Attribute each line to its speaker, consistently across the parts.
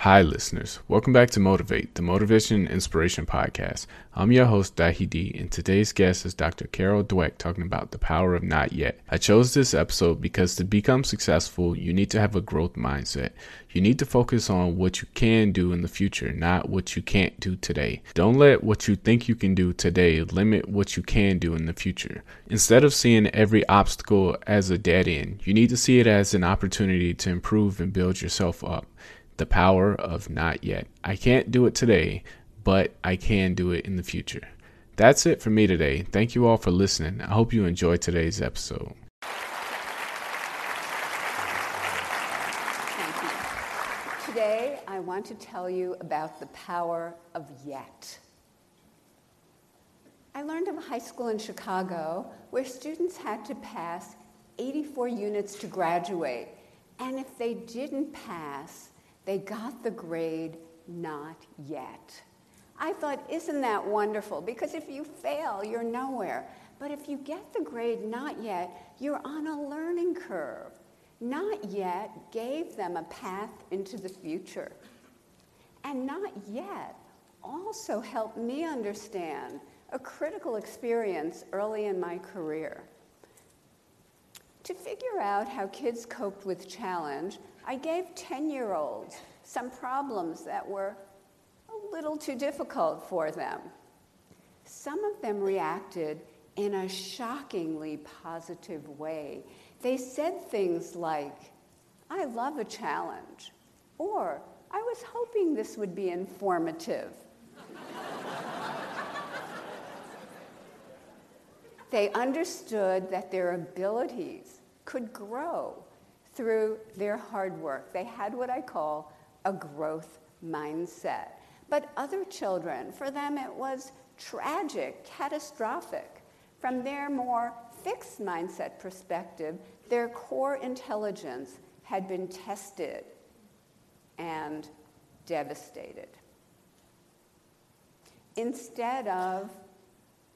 Speaker 1: Hi, listeners. Welcome back to Motivate, the Motivation and Inspiration Podcast. I'm your host, Dahi D, and today's guest is Dr. Carol Dweck talking about the power of not yet. I chose this episode because to become successful, you need to have a growth mindset. You need to focus on what you can do in the future, not what you can't do today. Don't let what you think you can do today limit what you can do in the future. Instead of seeing every obstacle as a dead end, you need to see it as an opportunity to improve and build yourself up the power of not yet. I can't do it today, but I can do it in the future. That's it for me today. Thank you all for listening. I hope you enjoyed today's episode.
Speaker 2: Today, I want to tell you about the power of yet. I learned of a high school in Chicago where students had to pass 84 units to graduate. And if they didn't pass, they got the grade not yet. I thought, isn't that wonderful? Because if you fail, you're nowhere. But if you get the grade not yet, you're on a learning curve. Not yet gave them a path into the future. And not yet also helped me understand a critical experience early in my career. To figure out how kids coped with challenge, I gave 10 year olds some problems that were a little too difficult for them. Some of them reacted in a shockingly positive way. They said things like, I love a challenge, or I was hoping this would be informative. they understood that their abilities could grow through their hard work. They had what I call a growth mindset. But other children, for them, it was tragic, catastrophic. From their more fixed mindset perspective, their core intelligence had been tested and devastated. Instead of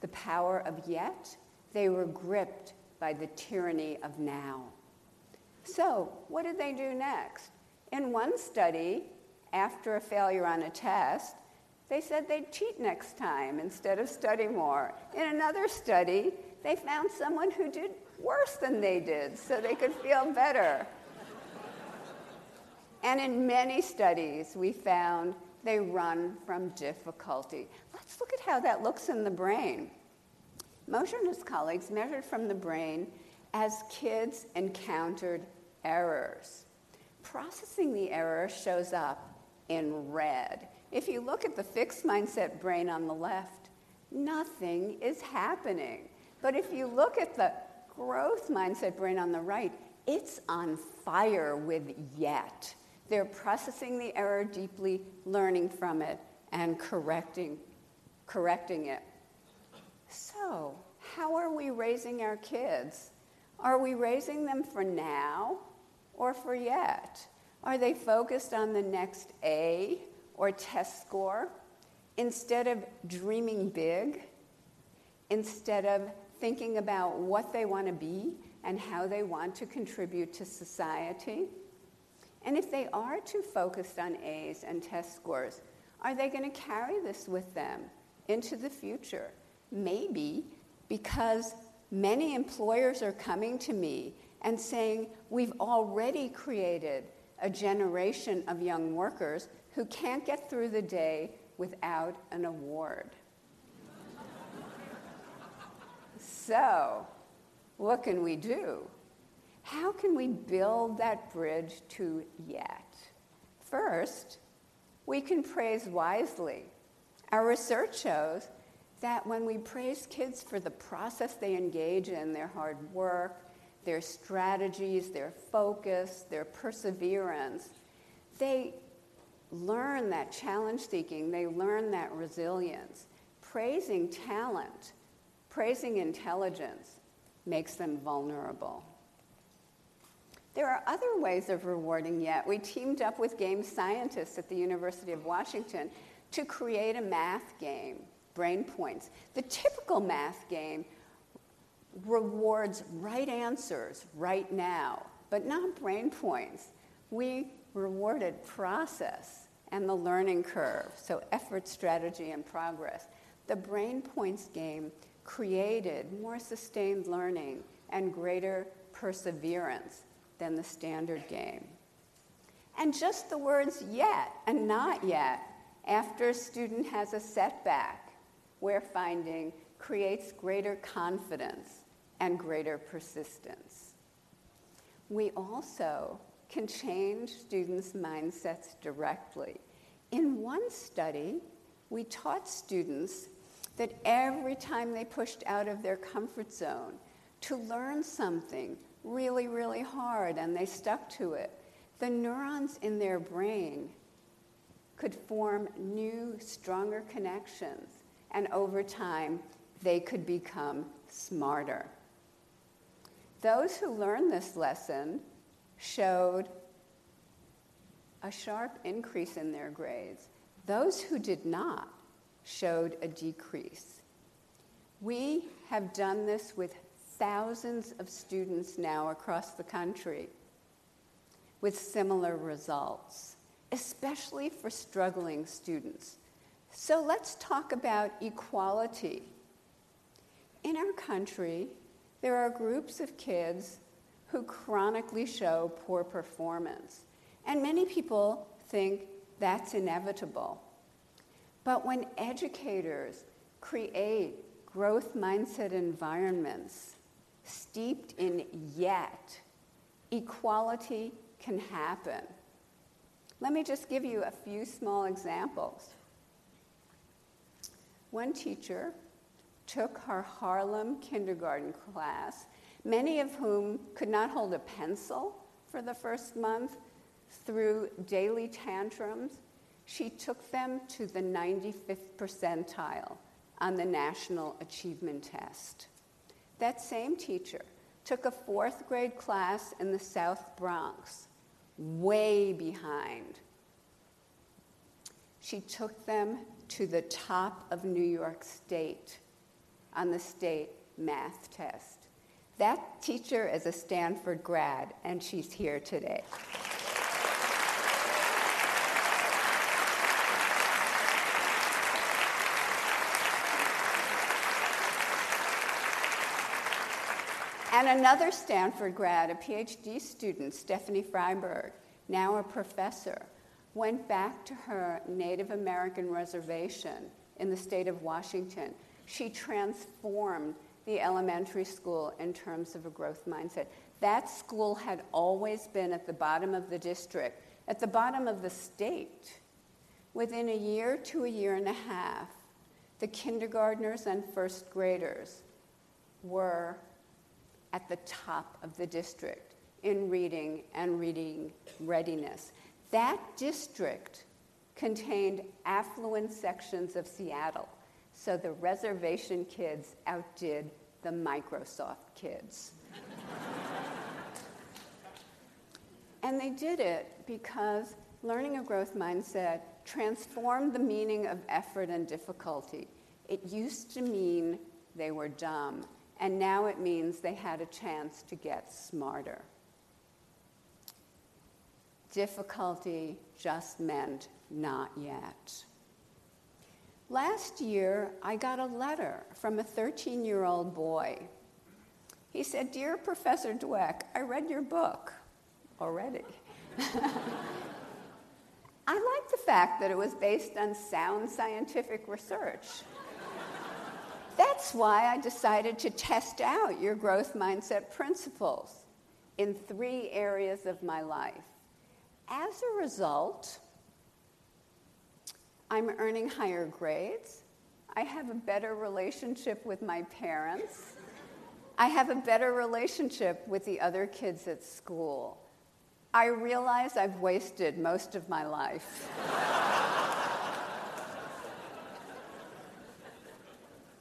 Speaker 2: the power of yet, they were gripped by the tyranny of now. So, what did they do next? In one study, after a failure on a test, they said they'd cheat next time instead of study more. In another study, they found someone who did worse than they did so they could feel better. and in many studies, we found they run from difficulty. Let's look at how that looks in the brain. Moser and his colleagues measured from the brain as kids encountered errors. Processing the error shows up in red. If you look at the fixed mindset brain on the left, nothing is happening. But if you look at the growth mindset brain on the right, it's on fire with yet. They're processing the error deeply, learning from it, and correcting, correcting it. So, how are we raising our kids? Are we raising them for now or for yet? Are they focused on the next A or test score instead of dreaming big, instead of thinking about what they want to be and how they want to contribute to society? And if they are too focused on A's and test scores, are they going to carry this with them into the future? Maybe because many employers are coming to me and saying, We've already created a generation of young workers who can't get through the day without an award. so, what can we do? How can we build that bridge to yet? First, we can praise wisely. Our research shows that when we praise kids for the process they engage in, their hard work, their strategies, their focus, their perseverance, they learn that challenge seeking, they learn that resilience. Praising talent, praising intelligence makes them vulnerable. There are other ways of rewarding yet. We teamed up with game scientists at the University of Washington to create a math game, Brain Points. The typical math game rewards right answers right now, but not brain points. We rewarded process and the learning curve, so effort, strategy, and progress. The Brain Points game created more sustained learning and greater perseverance than the standard game. And just the words yet and not yet after a student has a setback, we're finding creates greater confidence and greater persistence. We also can change students' mindsets directly. In one study, we taught students that every time they pushed out of their comfort zone to learn something really, really hard and they stuck to it, the neurons in their brain could form new, stronger connections, and over time, they could become smarter. Those who learned this lesson showed a sharp increase in their grades. Those who did not showed a decrease. We have done this with thousands of students now across the country with similar results, especially for struggling students. So let's talk about equality. In our country, there are groups of kids who chronically show poor performance, and many people think that's inevitable. But when educators create growth mindset environments steeped in yet, equality can happen. Let me just give you a few small examples. One teacher took her Harlem kindergarten class, many of whom could not hold a pencil for the first month through daily tantrums. She took them to the 95th percentile on the National Achievement Test. That same teacher took a fourth grade class in the South Bronx, way behind. She took them to the top of New York State on the state math test. That teacher is a Stanford grad, and she's here today. And another Stanford grad, a PhD student, Stephanie Fryberg, now a professor, went back to her Native American reservation in the state of Washington she transformed the elementary school in terms of a growth mindset. That school had always been at the bottom of the district, at the bottom of the state. Within a year to a year and a half, the kindergartners and first graders were at the top of the district in reading and reading readiness. That district contained affluent sections of Seattle so the reservation kids outdid the Microsoft kids. and they did it because learning a growth mindset transformed the meaning of effort and difficulty. It used to mean they were dumb, and now it means they had a chance to get smarter. Difficulty just meant not yet. Last year, I got a letter from a 13 year old boy. He said, Dear Professor Dweck, I read your book already. I like the fact that it was based on sound scientific research. That's why I decided to test out your growth mindset principles in three areas of my life. As a result, I'm earning higher grades. I have a better relationship with my parents. I have a better relationship with the other kids at school. I realize I've wasted most of my life.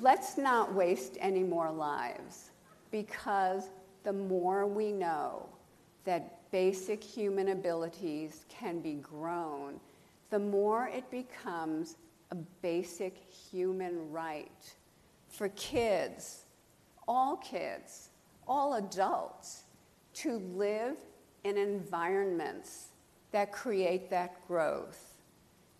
Speaker 2: Let's not waste any more lives because the more we know that basic human abilities can be grown, the more it becomes a basic human right for kids, all kids, all adults, to live in environments that create that growth,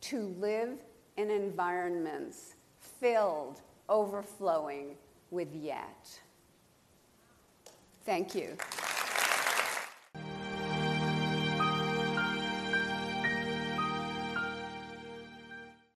Speaker 2: to live in environments filled, overflowing with yet. Thank you.